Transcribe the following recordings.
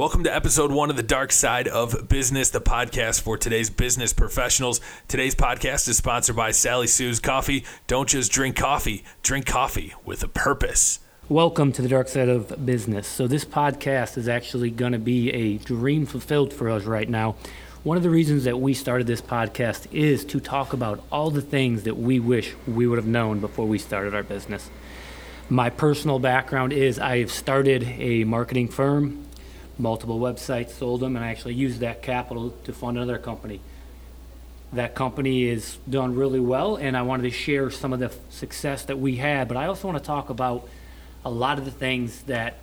Welcome to episode one of The Dark Side of Business, the podcast for today's business professionals. Today's podcast is sponsored by Sally Sue's Coffee. Don't just drink coffee, drink coffee with a purpose. Welcome to the dark side of business. So, this podcast is actually going to be a dream fulfilled for us right now. One of the reasons that we started this podcast is to talk about all the things that we wish we would have known before we started our business. My personal background is I have started a marketing firm multiple websites, sold them, and I actually used that capital to fund another company. That company is done really well, and I wanted to share some of the success that we had, but I also want to talk about a lot of the things that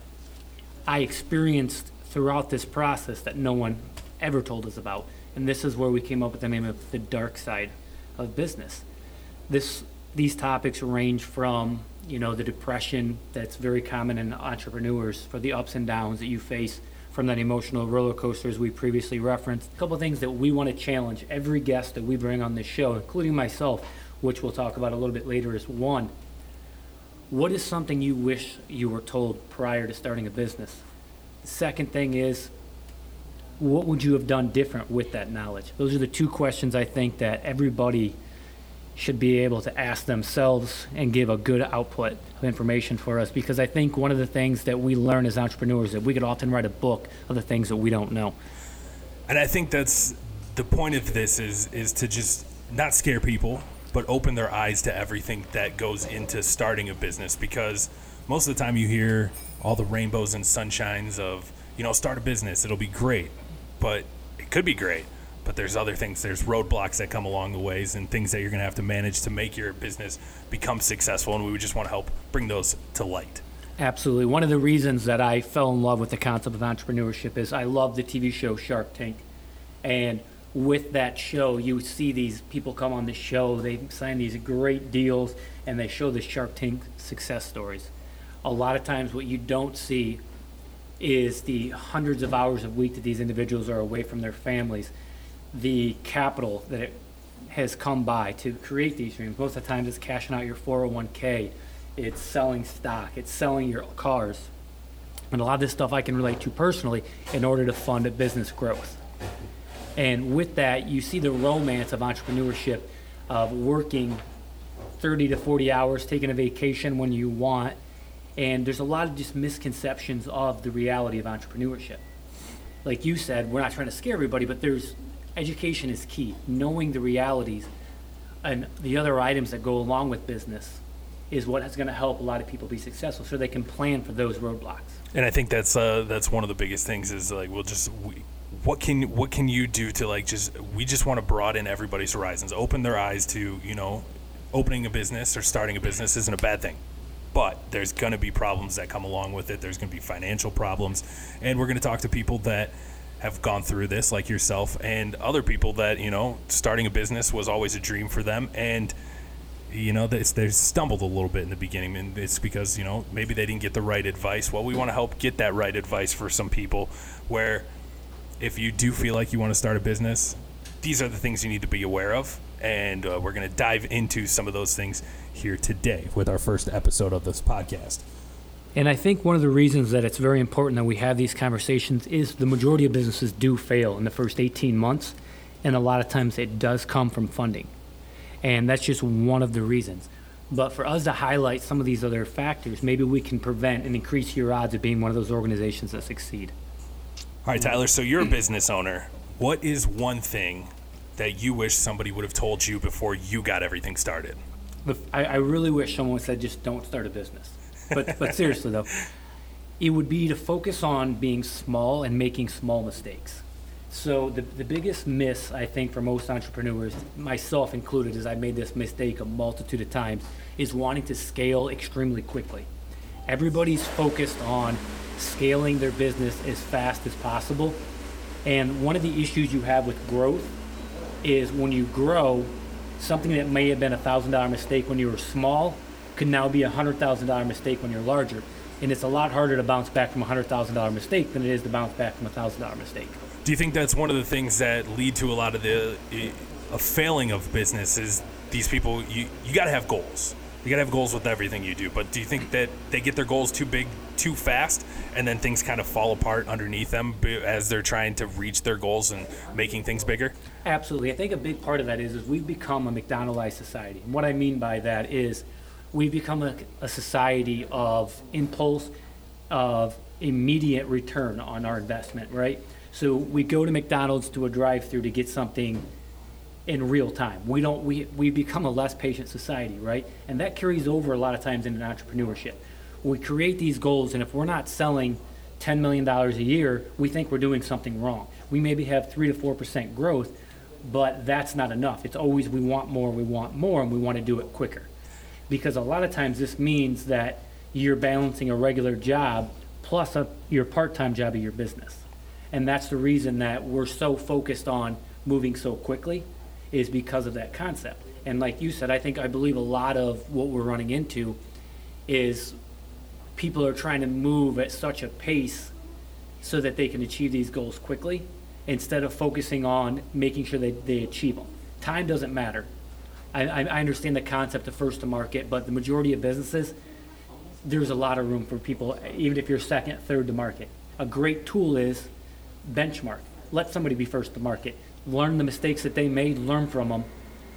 I experienced throughout this process that no one ever told us about. And this is where we came up with the name of the dark side of business. This these topics range from you know the depression that's very common in entrepreneurs for the ups and downs that you face from that emotional roller coaster as we previously referenced. A couple things that we want to challenge every guest that we bring on this show, including myself, which we'll talk about a little bit later, is one, what is something you wish you were told prior to starting a business? The second thing is, what would you have done different with that knowledge? Those are the two questions I think that everybody should be able to ask themselves and give a good output of information for us because I think one of the things that we learn as entrepreneurs is that we could often write a book of the things that we don't know. And I think that's the point of this is is to just not scare people, but open their eyes to everything that goes into starting a business because most of the time you hear all the rainbows and sunshines of, you know, start a business, it'll be great. But it could be great but there's other things there's roadblocks that come along the ways and things that you're going to have to manage to make your business become successful and we would just want to help bring those to light. Absolutely. One of the reasons that i fell in love with the concept of entrepreneurship is i love the tv show shark tank. And with that show you see these people come on the show they sign these great deals and they show the shark tank success stories. A lot of times what you don't see is the hundreds of hours a week that these individuals are away from their families the capital that it has come by to create these dreams. Most of the times it's cashing out your 401k, it's selling stock, it's selling your cars. And a lot of this stuff I can relate to personally in order to fund a business growth. And with that, you see the romance of entrepreneurship, of working 30 to 40 hours, taking a vacation when you want. And there's a lot of just misconceptions of the reality of entrepreneurship. Like you said, we're not trying to scare everybody, but there's education is key. Knowing the realities and the other items that go along with business is what is going to help a lot of people be successful, so they can plan for those roadblocks. And I think that's uh, that's one of the biggest things is like we'll just we, what can what can you do to like just we just want to broaden everybody's horizons, open their eyes to you know opening a business or starting a business isn't a bad thing. But there's going to be problems that come along with it. There's going to be financial problems. And we're going to talk to people that have gone through this, like yourself, and other people that you know starting a business was always a dream for them, and you know they, they stumbled a little bit in the beginning, and it's because you know maybe they didn't get the right advice. Well, we want to help get that right advice for some people, where if you do feel like you want to start a business, these are the things you need to be aware of, and uh, we're going to dive into some of those things here today with our first episode of this podcast. And I think one of the reasons that it's very important that we have these conversations is the majority of businesses do fail in the first 18 months, and a lot of times it does come from funding. And that's just one of the reasons. But for us to highlight some of these other factors, maybe we can prevent and increase your odds of being one of those organizations that succeed. All right, Tyler, so you're a business owner. What is one thing that you wish somebody would have told you before you got everything started? I, I really wish someone said just don't start a business but but seriously though, it would be to focus on being small and making small mistakes. So the the biggest miss I think for most entrepreneurs, myself included, as I made this mistake a multitude of times, is wanting to scale extremely quickly. Everybody's focused on scaling their business as fast as possible. And one of the issues you have with growth is when you grow, something that may have been a thousand dollar mistake when you were small could now be a $100,000 mistake when you're larger. And it's a lot harder to bounce back from a $100,000 mistake than it is to bounce back from a $1,000 mistake. Do you think that's one of the things that lead to a lot of the eh, a failing of business is these people you you got to have goals. You got to have goals with everything you do, but do you think that they get their goals too big too fast, and then things kind of fall apart underneath them as they're trying to reach their goals and making things bigger? Absolutely. I think a big part of that is, is we've become a McDonaldized society. And what I mean by that is we've become a, a society of impulse, of immediate return on our investment, right? So we go to McDonald's to a drive-through to get something in real time. We don't we we become a less patient society, right? And that carries over a lot of times into entrepreneurship. We create these goals and if we're not selling $10 million a year, we think we're doing something wrong. We maybe have 3 to 4% growth, but that's not enough. It's always we want more, we want more, and we want to do it quicker. Because a lot of times this means that you're balancing a regular job plus a, your part-time job of your business. And that's the reason that we're so focused on moving so quickly is because of that concept. And like you said, I think I believe a lot of what we're running into is people are trying to move at such a pace so that they can achieve these goals quickly instead of focusing on making sure that they achieve them. Time doesn't matter. I, I understand the concept of first to market, but the majority of businesses, there's a lot of room for people, even if you're second, third to market. A great tool is benchmark. Let somebody be first to market. Learn the mistakes that they made, learn from them,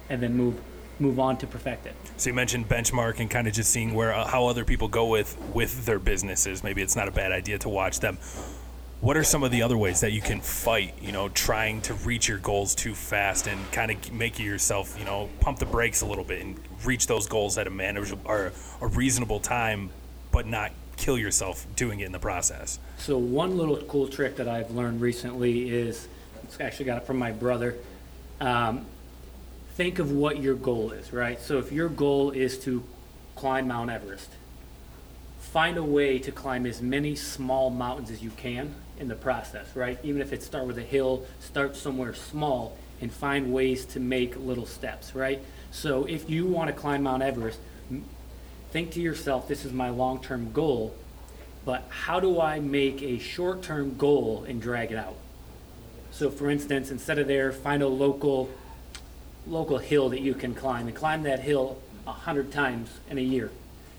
and then move move on to perfect it. So you mentioned benchmark and kind of just seeing where uh, how other people go with with their businesses. Maybe it's not a bad idea to watch them. What are some of the other ways that you can fight, you know, trying to reach your goals too fast and kind of make yourself, you know, pump the brakes a little bit and reach those goals at a manageable or a reasonable time, but not kill yourself doing it in the process? So one little cool trick that I've learned recently is, it's actually got it from my brother. Um, think of what your goal is, right? So if your goal is to climb Mount Everest, find a way to climb as many small mountains as you can in the process, right? Even if it start with a hill, start somewhere small and find ways to make little steps, right? So if you want to climb Mount Everest, think to yourself, this is my long-term goal, but how do I make a short-term goal and drag it out? So for instance, instead of there, find a local, local hill that you can climb and climb that hill a hundred times in a year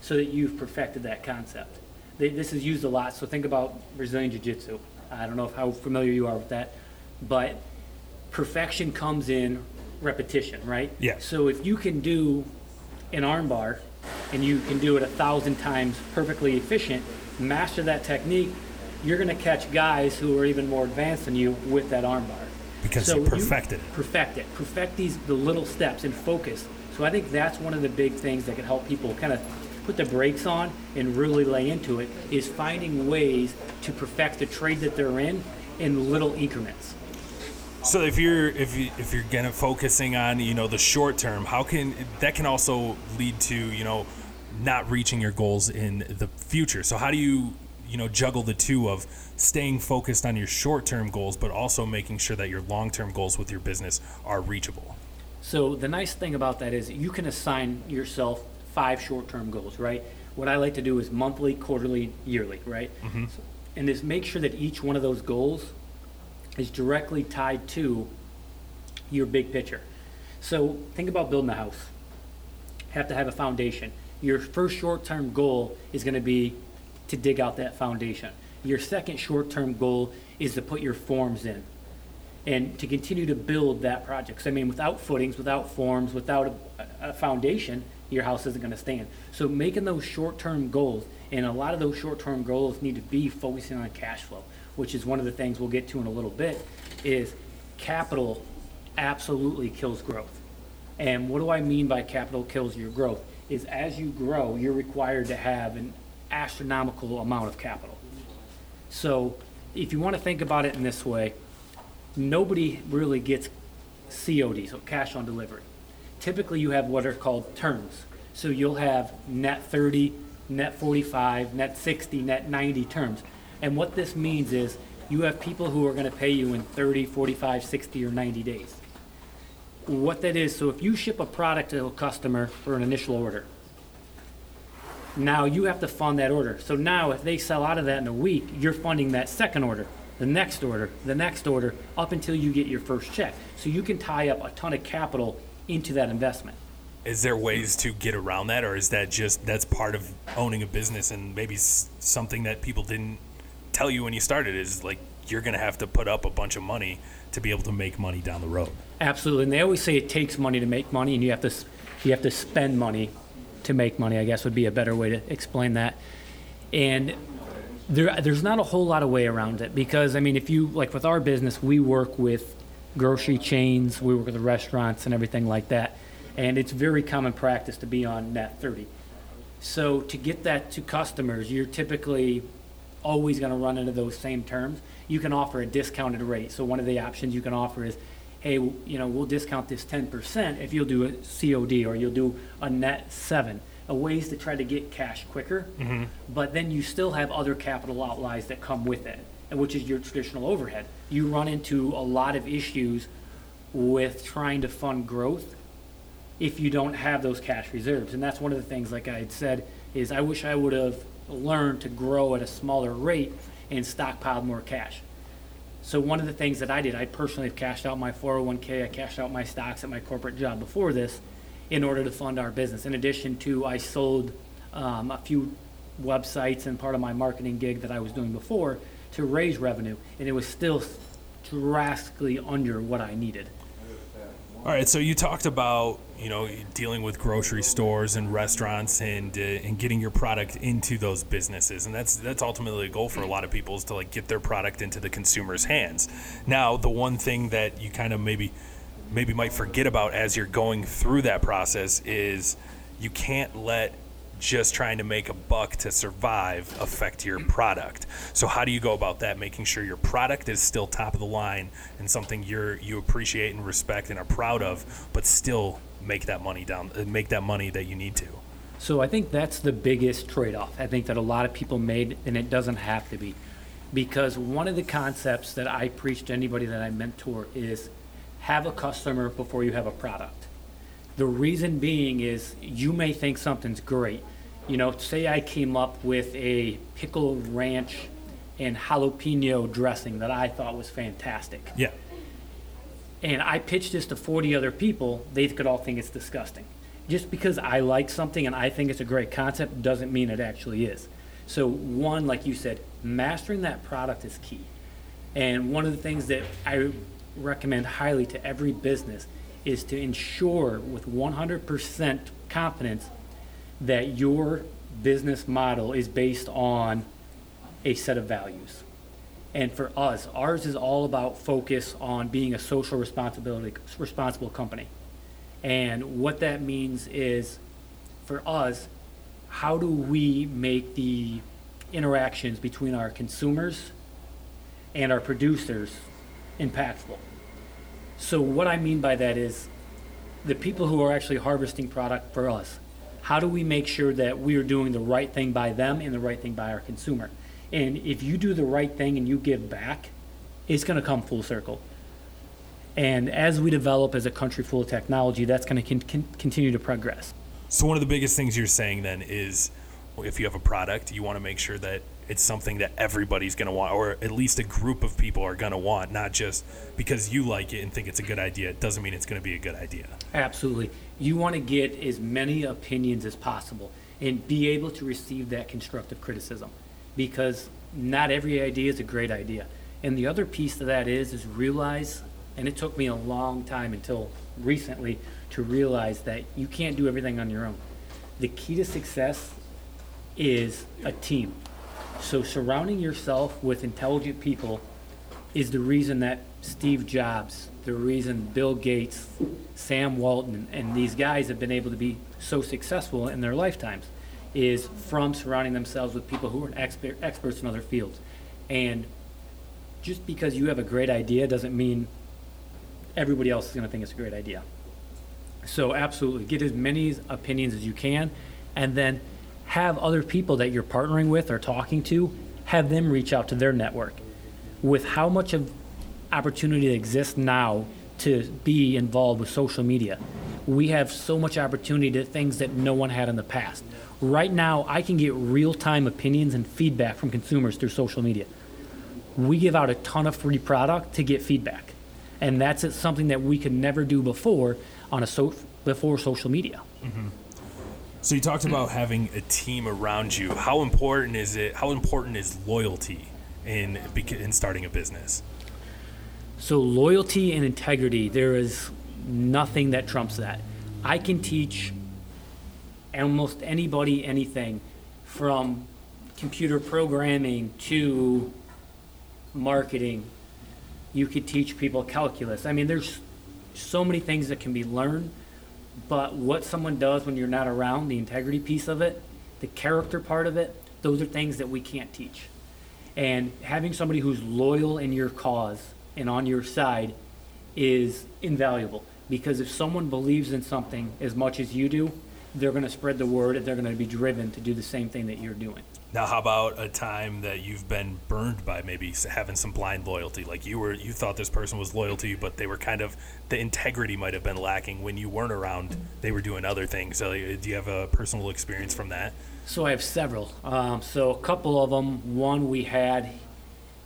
so that you've perfected that concept. This is used a lot, so think about Brazilian Jiu-Jitsu. I don't know if how familiar you are with that, but perfection comes in repetition, right? Yeah. So if you can do an armbar and you can do it a thousand times perfectly efficient, master that technique, you're going to catch guys who are even more advanced than you with that armbar. Because So you perfected it. Perfect it. Perfect these the little steps and focus. So I think that's one of the big things that can help people kind of put the brakes on and really lay into it is finding ways to perfect the trade that they're in in little increments. So if you're if you if you're gonna focusing on you know the short term, how can that can also lead to you know not reaching your goals in the future. So how do you you know juggle the two of staying focused on your short term goals, but also making sure that your long term goals with your business are reachable? So the nice thing about that is you can assign yourself five short-term goals, right? What I like to do is monthly, quarterly, yearly, right? So- And is make sure that each one of those goals is directly tied to your big picture. So think about building a house. Have to have a foundation. Your first short-term goal is going to be to dig out that foundation. Your second short-term goal is to put your forms in and to continue to build that project. So, I mean, without footings, without forms, without a, a foundation, your house isn't going to stand. So making those short-term goals, and a lot of those short-term goals need to be focusing on cash flow, which is one of the things we'll get to in a little bit. Is capital absolutely kills growth. And what do I mean by capital kills your growth? Is as you grow, you're required to have an astronomical amount of capital. So if you want to think about it in this way, nobody really gets COD, so cash on delivery. Typically, you have what are called terms. So you'll have net 30, net 45, net 60, net 90 terms. And what this means is you have people who are going to pay you in 30, 45, 60, or 90 days. What that is, so if you ship a product to a customer for an initial order, now you have to fund that order. So now if they sell out of that in a week, you're funding that second order, the next order, the next order, up until you get your first check. So you can tie up a ton of capital into that investment. is there ways to get around that, or is that just that's part of owning a business and maybe something that people didn't tell you when you started is like you're going to have to put up a bunch of money to be able to make money down the road. Absolutely, and they always say it takes money to make money, and you have to you have to spend money to make money. I guess would be a better way to explain that. And there, there's not a whole lot of way around it because I mean, if you like with our business, we work with grocery chains, we work with the restaurants and everything like that, and it's very common practice to be on net 30. So to get that to customers, you're typically always going to run into those same terms. You can offer a discounted rate. So one of the options you can offer is, hey, you know, we'll discount this 10% if you'll do a COD or you'll do a net seven. A ways to try to get cash quicker, mm-hmm. but then you still have other capital outlays that come with it, which is your traditional overhead. You run into a lot of issues with trying to fund growth if you don't have those cash reserves. And that's one of the things, like I had said, is I wish I would have learned to grow at a smaller rate and stockpiled more cash. So one of the things that I did, I personally have cashed out my 401k, I cashed out my stocks at my corporate job before this in order to fund our business. In addition to, I sold um, a few websites and part of my marketing gig that I was doing before to raise revenue, and it was still drastically under what I needed. All right, so you talked about you know dealing with grocery stores and restaurants and uh, and getting your product into those businesses, and that's that's ultimately a goal for a lot of people is to like get their product into the consumer's hands. Now, the one thing that you kind of maybe maybe might forget about as you're going through that process is you can't let just trying to make a buck to survive affect your product. So how do you go about that making sure your product is still top of the line and something you're you appreciate and respect and are proud of but still make that money down uh, make that money that you need to. So I think that's the biggest trade-off. I think that a lot of people made, and it doesn't have to be, because one of the concepts that I preach to anybody that I mentor is have a customer before you have a product. The reason being is you may think something's great. You know, say I came up with a pickle ranch and jalapeno dressing that I thought was fantastic Yeah. and I pitch this to 40 other people, they could all think it's disgusting. Just because I like something and I think it's a great concept doesn't mean it actually is. So, one, like you said, mastering that product is key. And one of the things that I recommend highly to every business is to ensure with 100% confidence that your business model is based on a set of values. And for us, ours is all about focus on being a social responsibility responsible company. And what that means is for us, how do we make the interactions between our consumers and our producers impactful? So what I mean by that is the people who are actually harvesting product for us. How do we make sure that we are doing the right thing by them and the right thing by our consumer? And if you do the right thing and you give back, it's going to come full circle. And as we develop as a country full of technology, that's going to con- con- continue to progress. So one of the biggest things you're saying then is if you have a product, you want to make sure that it's something that everybody's going to want or at least a group of people are going to want, not just because you like it and think it's a good idea. It doesn't mean it's going to be a good idea. Absolutely. You want to get as many opinions as possible and be able to receive that constructive criticism because not every idea is a great idea. And the other piece to that is is realize and it took me a long time until recently to realize that you can't do everything on your own. The key to success is a team. So surrounding yourself with intelligent people is the reason that Steve Jobs, the reason Bill Gates, Sam Walton, and these guys have been able to be so successful in their lifetimes is from surrounding themselves with people who are expert, experts in other fields. And just because you have a great idea doesn't mean everybody else is going to think it's a great idea. So absolutely, get as many opinions as you can, and then have other people that you're partnering with or talking to, have them reach out to their network. With how much of opportunity that exists now to be involved with social media, we have so much opportunity to things that no one had in the past. Right now, I can get real-time opinions and feedback from consumers through social media. We give out a ton of free product to get feedback and that's something that we could never do before on a so, before social media. Mm-hmm. So you talked about having a team around you. How important is it? How important is loyalty in in starting a business? So loyalty and integrity, there is nothing that trumps that. I can teach almost anybody anything from computer programming to marketing. You could teach people calculus. I mean, there's so many things that can be learned, but what someone does when you're not around, the integrity piece of it, the character part of it, those are things that we can't teach. And having somebody who's loyal in your cause and on your side is invaluable because if someone believes in something as much as you do, they're going to spread the word and they're going to be driven to do the same thing that you're doing. Now, how about a time that you've been burned by maybe having some blind loyalty? Like you were, you thought this person was loyal to you, but they were kind of the integrity might have been lacking when you weren't around. They were doing other things. So, uh, do you have a personal experience from that? So I have several. Um, so a couple of them. One we had,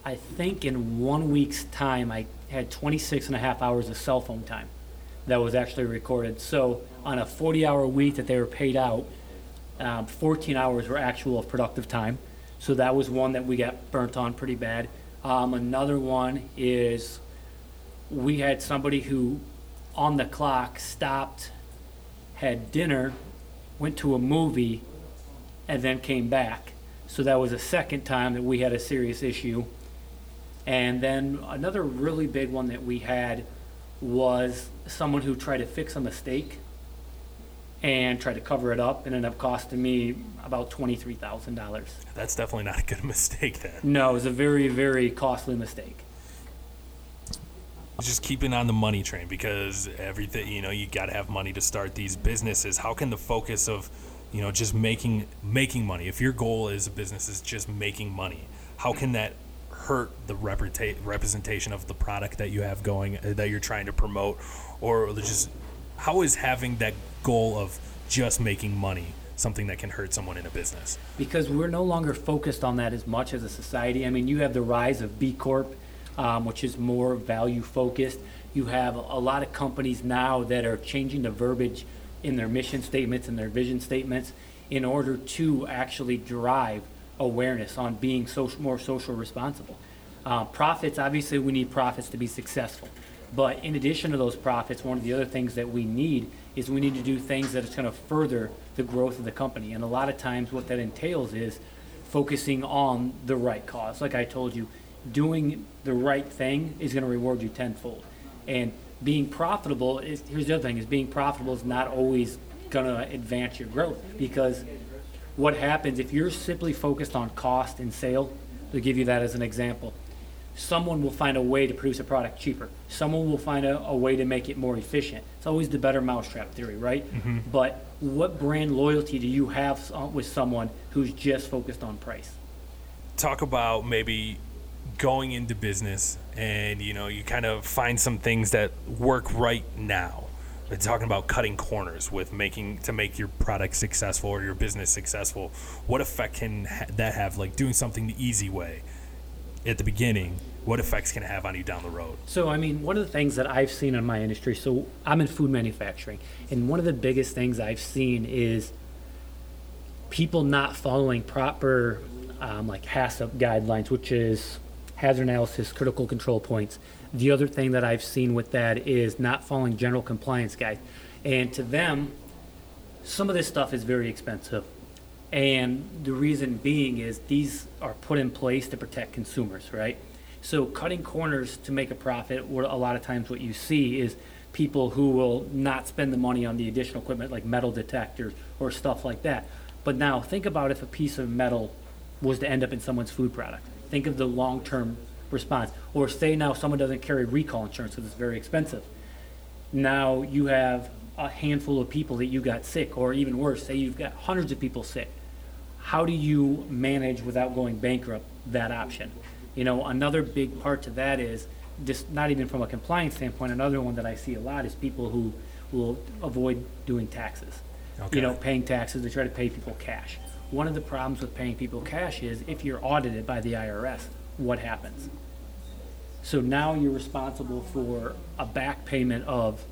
I think in one week's time, I had 26 and a half hours of cell phone time that was actually recorded. So on a 40-hour week that they were paid out, um, 14 hours were actual productive time. So that was one that we got burnt on pretty bad. Um, another one is we had somebody who, on the clock, stopped, had dinner, went to a movie, and then came back. So that was a second time that we had a serious issue. And then another really big one that we had was someone who tried to fix a mistake and tried to cover it up and ended up costing me about $23,000. That's definitely not a good mistake. Then No, it was a very, very costly mistake. just keeping on the money train because everything you know you got to have money to start these businesses. How can the focus of you know just making making money if your goal as a business is just making money how can that hurt the reputa- representation of the product that you have going uh, that you're trying to promote or just how is having that goal of just making money something that can hurt someone in a business because we're no longer focused on that as much as a society. I mean, you have the rise of B Corp, um, which is more value focused. You have a lot of companies now that are changing the verbiage in their mission statements and their vision statements in order to actually drive awareness on being social, more social responsible. Uh, profits, obviously, we need profits to be successful. But in addition to those profits, one of the other things that we need is we need to do things that is going to further the growth of the company. And a lot of times, what that entails is focusing on the right cause. Like I told you, doing the right thing is going to reward you tenfold. And being profitable is here's the other thing: is being profitable is not always going to advance your growth because what happens if you're simply focused on cost and sale? To give you that as an example, someone will find a way to produce a product cheaper. Someone will find a, a way to make it more efficient. It's always the better mousetrap theory, right? But what brand loyalty do you have uh, with someone who's just focused on price? talk about maybe going into business and you know you kind of find some things that work right now Talking about cutting corners with making to make your product successful or your business successful. What effect can that have? Like doing something the easy way at the beginning what effects can it have on you down the road? So, I mean, one of the things that I've seen in my industry, so I'm in food manufacturing, and one of the biggest things I've seen is people not following proper, um, like HACCP guidelines, which is hazard analysis, critical control points. The other thing that I've seen with that is not following general compliance guide. And to them, some of this stuff is very expensive. And the reason being is these are put in place to protect consumers, right? So cutting corners to make a profit, a lot of times what you see is people who will not spend the money on the additional equipment like metal detectors or stuff like that. But now think about if a piece of metal was to end up in someone's food product. Think of the long-term response. Or say now someone doesn't carry recall insurance because it's very expensive now you have a handful of people that you got sick, or even worse, say you've got hundreds of people sick. How do you manage without going bankrupt that option? You know, another big part to that is just not even from a compliance standpoint. Another one that I see a lot is people who will avoid doing taxes. Okay. You know, paying taxes. They try to pay people cash. One of the problems with paying people cash is if you're audited by the IRS, what happens? So now you're responsible for a back payment of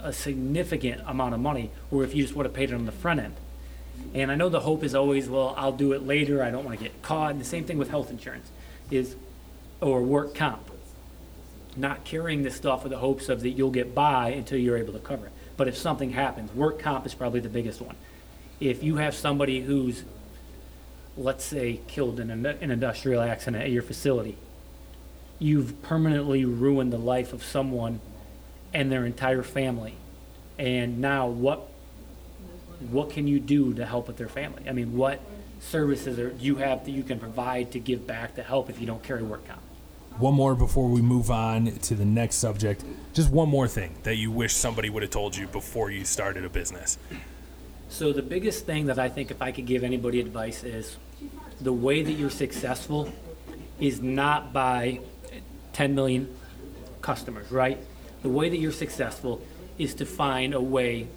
a significant amount of money, or if you just would have paid it on the front end. And I know the hope is always, well, I'll do it later. I don't want to get caught. And the same thing with health insurance, is or work comp. Not carrying this stuff with the hopes of that you'll get by until you're able to cover it. But if something happens, work comp is probably the biggest one. If you have somebody who's, let's say, killed in an, industrial accident at your facility, you've permanently ruined the life of someone and their entire family. And now what what can you do to help with their family? I mean, what services are, do you have that you can provide to give back to help if you don't carry work comp? One more before we move on to the next subject. Just one more thing that you wish somebody would have told you before you started a business. So the biggest thing that I think if I could give anybody advice is the way that you're successful is not by 10 million customers, right? The way that you're successful is to find a way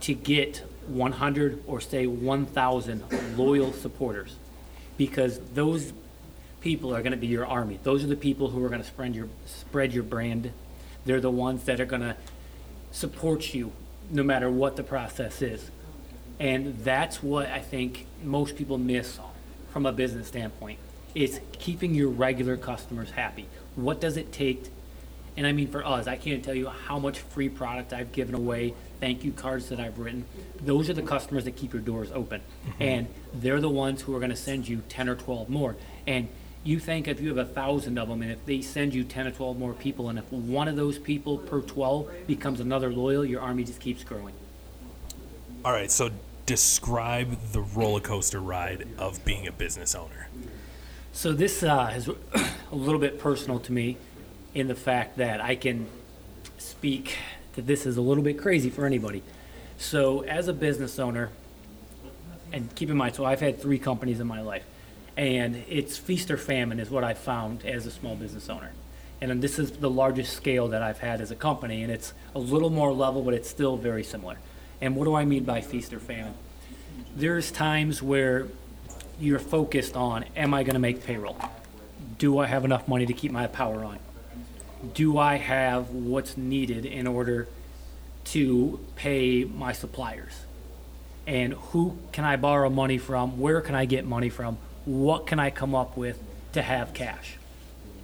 to get 100 or say 1,000 loyal supporters because those people are going to be your army. Those are the people who are going to spread your spread your brand. They're the ones that are going to support you no matter what the process is. And that's what I think most people miss from a business standpoint. Is keeping your regular customers happy. What does it take? And I mean, for us, I can't tell you how much free product I've given away, thank you cards that I've written. Those are the customers that keep your doors open. Mm-hmm. And they're the ones who are going to send you 10 or 12 more. And you think if you have a thousand of them, and if they send you 10 or 12 more people, and if one of those people per 12 becomes another loyal, your army just keeps growing. All right, so describe the roller coaster ride of being a business owner. So this uh, is a little bit personal to me in the fact that I can speak that this is a little bit crazy for anybody. So as a business owner, and keep in mind, so I've had three companies in my life, and it's feast or famine is what I found as a small business owner. And this is the largest scale that I've had as a company, and it's a little more level, but it's still very similar. And what do I mean by feast or famine? There's times where you're focused on, am I going to make payroll? Do I have enough money to keep my power on? Do I have what's needed in order to pay my suppliers? And who can I borrow money from? Where can I get money from? What can I come up with to have cash?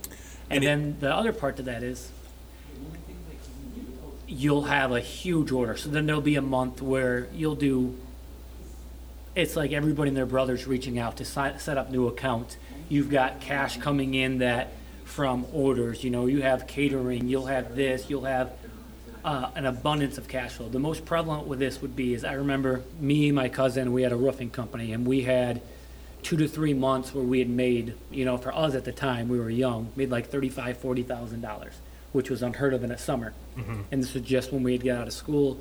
And, And it- then the other part to that is you'll have a huge order. So then there'll be a month where you'll do it's like everybody and their brothers reaching out to si- set up new accounts. You've got cash coming in that from orders. You know, you have catering. You'll have this. You'll have uh, an abundance of cash flow. The most prevalent with this would be is I remember me my cousin. We had a roofing company, and we had two to three months where we had made. You know, for us at the time, we were young, made like thirty-five, forty thousand dollars, which was unheard of in a summer. Mm-hmm. And this was just when we had got out of school.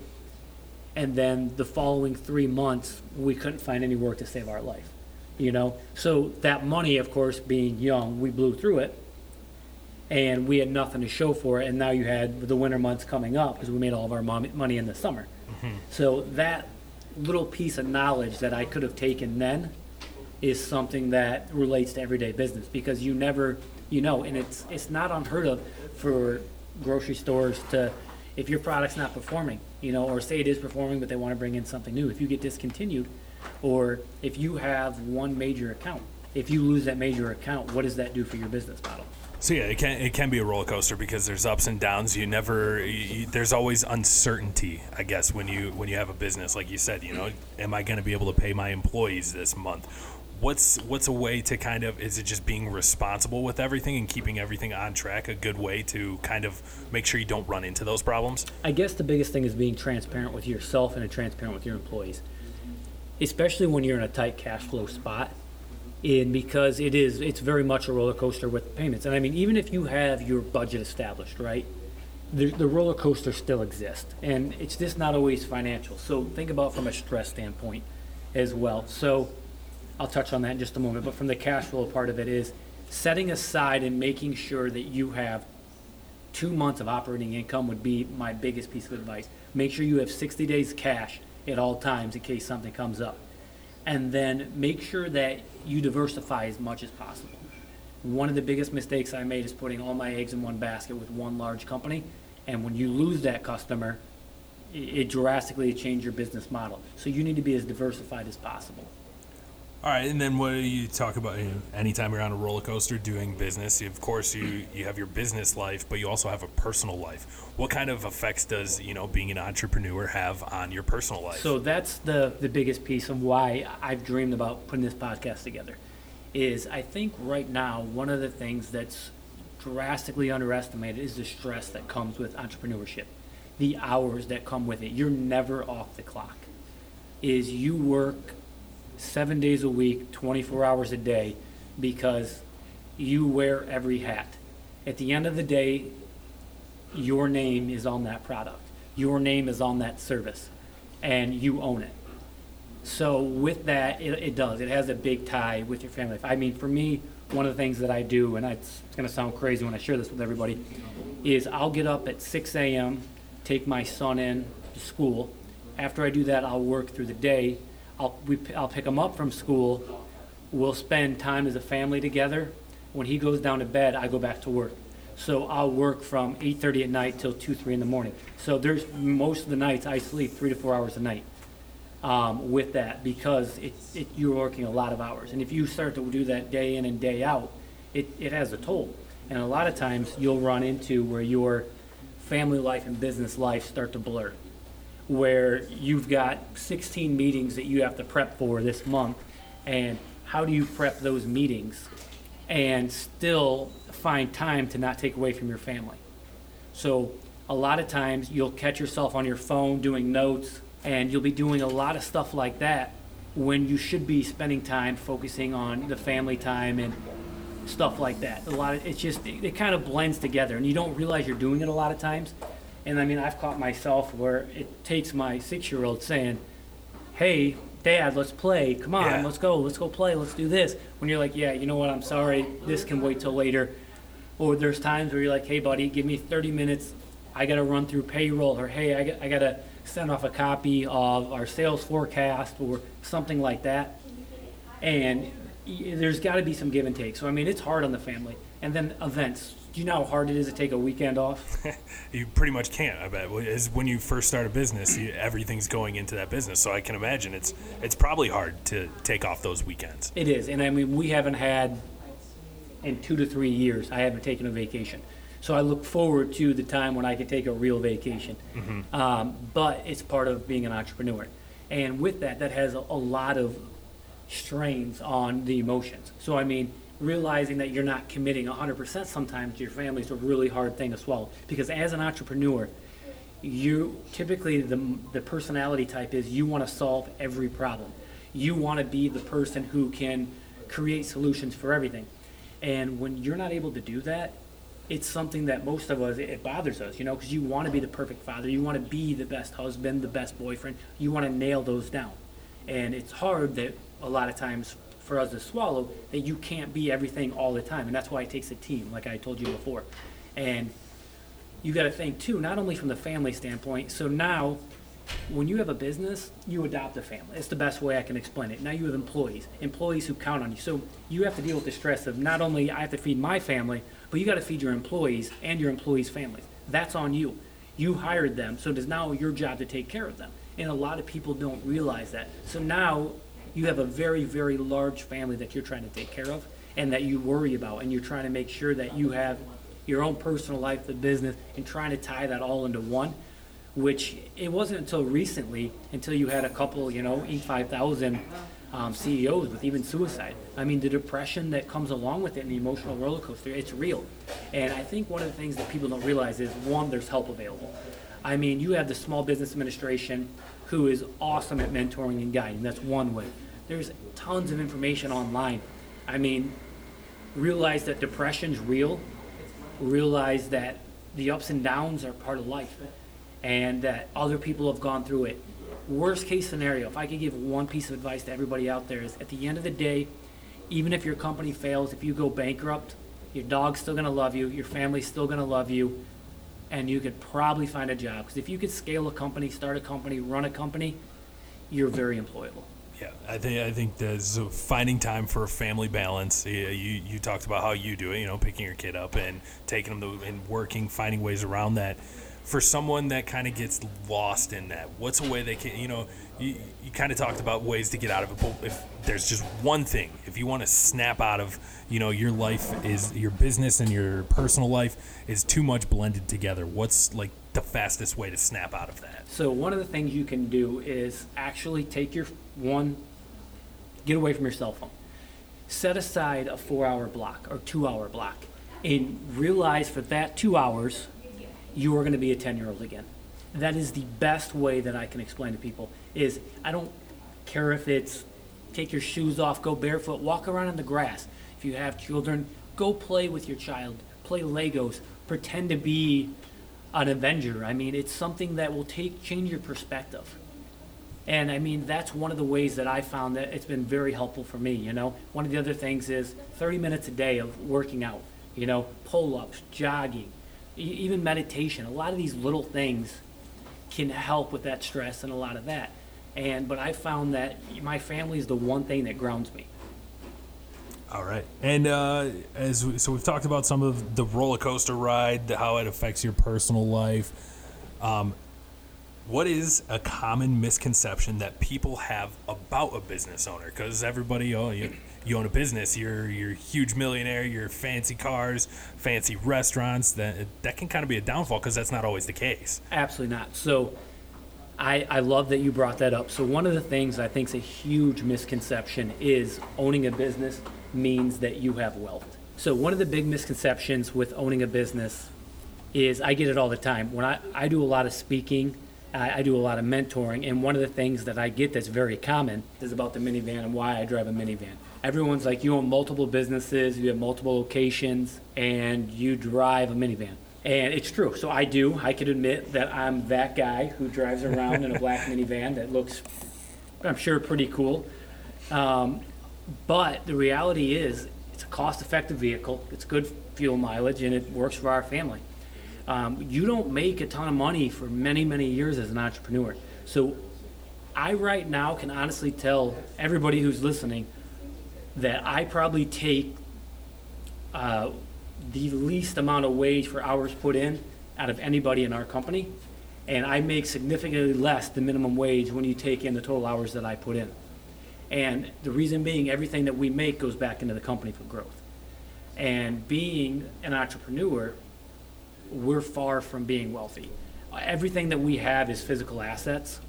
And then the following three months we couldn't find any work to save our life you know? So that money of course being young we blew through it. And we had nothing to show for it. And now you had the winter months coming up because we made all of our mon- money in the summer. Mm-hmm. So that little piece of knowledge that i could have taken then is something that relates to everyday business because you never you know and it's it's not unheard of for grocery stores to if your product's not performing you know or say it is performing but they want to bring in something new if you get discontinued or if you have one major account if you lose that major account what does that do for your business model So yeah, it can it can be a roller coaster because there's ups and downs. You never you, there's always uncertainty. I guess when you when you have a business, like you said, you know, am I going to be able to pay my employees this month? What's what's a way to kind of is it just being responsible with everything and keeping everything on track? A good way to kind of make sure you don't run into those problems. I guess the biggest thing is being transparent with yourself and transparent with your employees, especially when you're in a tight cash flow spot. And because it is, it's very much a roller coaster with payments. And I mean, even if you have your budget established, right? The, the roller coaster still exists, and it's just not always financial. So think about from a stress standpoint as well. So I'll touch on that in just a moment. But from the cash flow part of it is setting aside and making sure that you have two months of operating income would be my biggest piece of advice. Make sure you have 60 days cash at all times in case something comes up. And then make sure that you diversify as much as possible. One of the biggest mistakes I made is putting all my eggs in one basket with one large company. And when you lose that customer, it, drastically change your business model. So you need to be as diversified as possible. All right, and then what do you talk about? You know, anytime you're on a roller coaster doing business, of course you you have your business life, but you also have a personal life. What kind of effects does you know being an entrepreneur have on your personal life? So that's the the biggest piece of why I've dreamed about putting this podcast together. Is I think right now one of the things that's drastically underestimated is the stress that comes with entrepreneurship, the hours that come with it. You're never off the clock. Is you work seven days a week, 24 hours a day, because you wear every hat. At the end of the day, your name is on that product, your name is on that service, and you own it. So, with that, it, it does. It has a big tie with your family. I mean, for me, one of the things that I do, and it's, it's going to sound crazy when I share this with everybody, is I'll get up at 6 a.m., take my son in to school. After I do that, I'll work through the day I'll, we, I'll pick him up from school. We'll spend time as a family together. When he goes down to bed, I go back to work. So I'll work from 8:30 at night till 2, 3 in the morning. So there's most of the nights I sleep three to four hours a night um, with that because it, it, you're working a lot of hours. And if you start to do that day in and day out, it, it has a toll. And a lot of times you'll run into where your family life and business life start to blur where you've got 16 meetings that you have to prep for this month, and how do you prep those meetings and still find time to not take away from your family? So, a lot of times you'll catch yourself on your phone doing notes, and you'll be doing a lot of stuff like that when you should be spending time focusing on the family time and stuff like that. A lot of it's just it, it kind of blends together, and you don't realize you're doing it a lot of times and I mean, I've caught myself where it takes my six year old saying, Hey, dad, let's play. Come on, Yeah. let's go. Let's go play. Let's do this. When you're like, Yeah, you know what? I'm sorry. This can wait till later. Or there's times where you're like, Hey, buddy, give me 30 minutes. I got to run through payroll. Or, Hey, I got, I got to send off a copy of our sales forecast or something like that. And there's got to be some give and take. So, I mean, it's hard on the family. And then events. Do you know how hard it is to take a weekend off? you pretty much can't. I bet. As when you first start a business, you, everything's going into that business. So I can imagine it's it's probably hard to take off those weekends. It is, and I mean we haven't had in two to three years. I haven't taken a vacation, so I look forward to the time when I can take a real vacation. Mm-hmm. Um, but it's part of being an entrepreneur, and with that, that has a, a lot of strains on the emotions. So I mean realizing that you're not committing 100% sometimes to your family is a really hard thing to swallow. Because as an entrepreneur, you typically the, the personality type is you want to solve every problem. You want to be the person who can create solutions for everything. And when you're not able to do that, it's something that most of us it bothers us, you know, because you want to be the perfect father, you want to be the best husband, the best boyfriend, you want to nail those down. And it's hard that a lot of times for us to swallow that you can't be everything all the time. And that's why it takes a team, like I told you before. And you got to think, too, not only from the family standpoint. So now, when you have a business, you adopt a family. It's the best way I can explain it. Now you have employees, employees who count on you. So you have to deal with the stress of not only I have to feed my family, but you got to feed your employees and your employees' families. That's on you. You hired them, so it is now your job to take care of them. And a lot of people don't realize that. So now you have a very, very large family that you're trying to take care of and that you worry about, and you're trying to make sure that you have your own personal life, the business, and trying to tie that all into one. Which it wasn't until recently, until you had a couple, you know, E5000 um, CEOs with even suicide. I mean, the depression that comes along with it and the emotional roller coaster, it's real. And I think one of the things that people don't realize is one, there's help available. I mean, you have the Small Business Administration who is awesome at mentoring and guiding. That's one way. There's tons of information online. I mean, realize that depression's real. Realize that the ups and downs are part of life, and that other people have gone through it. Worst case scenario, if I could give one piece of advice to everybody out there, is at the end of the day, even if your company fails, if you go bankrupt, your dog's still to love you, your family's still to love you, and you could probably find a job. Because if you could scale a company, start a company, run a company, you're very employable. Yeah, I think I think there's finding time for family balance. You, you talked about how you do it, you know, picking your kid up and taking them to, and working, finding ways around that. For someone that kind of gets lost in that, what's a way they can, you know, you, you kind of talked about ways to get out of it, but if there's just one thing, if you want to snap out of, you know, your life is your business and your personal life is too much blended together, what's like the fastest way to snap out of that? So one of the things you can do is actually take your one, get away from your cell phone. Set aside a four-hour block or two-hour block, and realize for that two hours, you are going to be a ten-year-old again. That is the best way that I can explain to people. Is I don't care if it's take your shoes off, go barefoot, walk around in the grass. If you have children, go play with your child, play Legos, pretend to be an Avenger. I mean, it's something that will take change your perspective. And I mean, that's one of the ways that I found that it's been very helpful for me. You know, one of the other things is 30 minutes a day of working out. You know, pull-ups, jogging, e- even meditation. A lot of these little things can help with that stress and a lot of that. And but I found that my family is the one thing that grounds me. All right. And uh, as we, so we've talked about some of the roller coaster ride, how it affects your personal life. Um, what is a common misconception that people have about a business owner? Because everybody, oh, you, you own a business, you're you're huge millionaire, you're fancy cars, fancy restaurants. That that can kind of be a downfall because that's not always the case. Absolutely not. So I, I love that you brought that up. So one of the things I think is a huge misconception is owning a business means that you have wealth. So one of the big misconceptions with owning a business is I get it all the time. When I, I do a lot of speaking, I do a lot of mentoring, and one of the things that I get that's very common is about the minivan and why I drive a minivan. Everyone's like, you own multiple businesses, you have multiple locations, and you drive a minivan. And it's true. So I do. I can admit that I'm that guy who drives around in a black minivan that looks, I'm sure, pretty cool. Um, but the reality is, it's a cost-effective vehicle. It's good fuel mileage, and it works for our family. Um, you don't make a ton of money for many, many years as an entrepreneur. So I right now can honestly tell everybody who's listening that I probably take uh, the least amount of wage for hours put in out of anybody in our company, and I make significantly less than minimum wage when you take in the total hours that I put in. And the reason being, everything that we make goes back into the company for growth. And being an entrepreneur, we're far from being wealthy. Everything that we have is physical assets,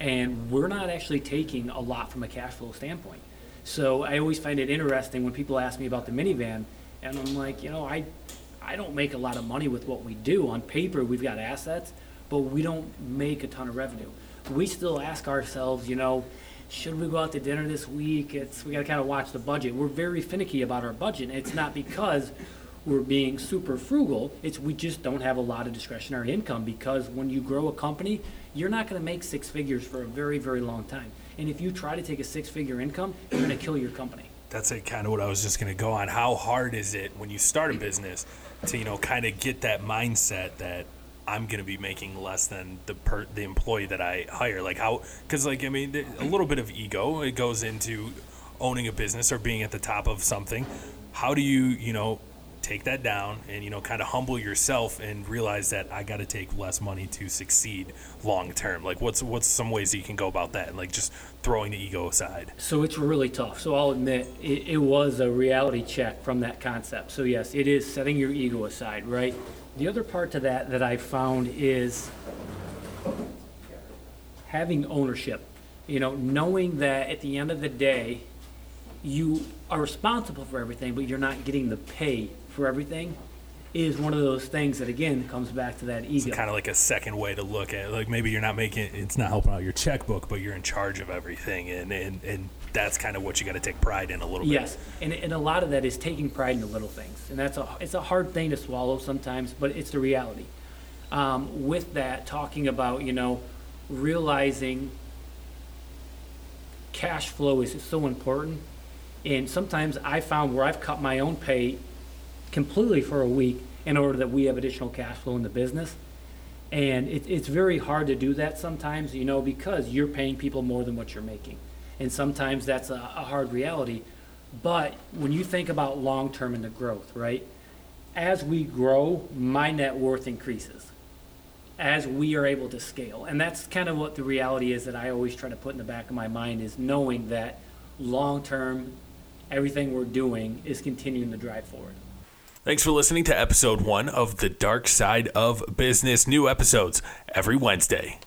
and we're not actually taking a lot from a cash flow standpoint. So I always find it interesting when people ask me about the minivan, and I'm like, you know, I, I don't make a lot of money with what we do. On paper, we've got assets, but we don't make a ton of revenue. We still ask ourselves, you know, should we go out to dinner this week? It's we got to kind of watch the budget. We're very finicky about our budget. It's not because we're being super frugal. It's we just don't have a lot of discretionary income because when you grow a company, you're not going to make six figures for a very very long time. And if you try to take a six figure income, you're going to kill your company. That's a, kind of what I was just going to go on. How hard is it when you start a business to you know kind of get that mindset that I'm going to be making less than the per, the employee that I hire? Like how? Because like I mean, a little bit of ego it goes into owning a business or being at the top of something. How do you you know take that down and you know kind of humble yourself and realize that I got to take less money to succeed long term. Like what's what's some ways you can go about that and like just throwing the ego aside. So it's really tough. So I'll admit it, it was a reality check from that concept. So yes, it is setting your ego aside, right? The other part to that that I found is having ownership. You know, knowing that at the end of the day, you are responsible for everything, but you're not getting the pay for everything is one of those things that again comes back to that ego. It's kind of like a second way to look at it. Like maybe you're not making it's not helping out your checkbook, but you're in charge of everything, and and, and that's kind of what you got to take pride in a little yes. bit. Yes, and, and a lot of that is taking pride in the little things, and that's a it's a hard thing to swallow sometimes, but it's the reality. Um, with that, talking about you know realizing cash flow is so important, and sometimes I found where I've cut my own pay completely for a week in order that we have additional cash flow in the business. And it, it's very hard to do that sometimes, you know, because you're paying people more than what you're making. And sometimes that's a, a hard reality. But when you think about long term and the growth, right? As we grow, my net worth increases as we are able to scale. And that's kind of what the reality is that I always try to put in the back of my mind is knowing that long term, everything we're doing is continuing to drive forward. Thanks for listening to episode one of The Dark Side of Business. New episodes every Wednesday.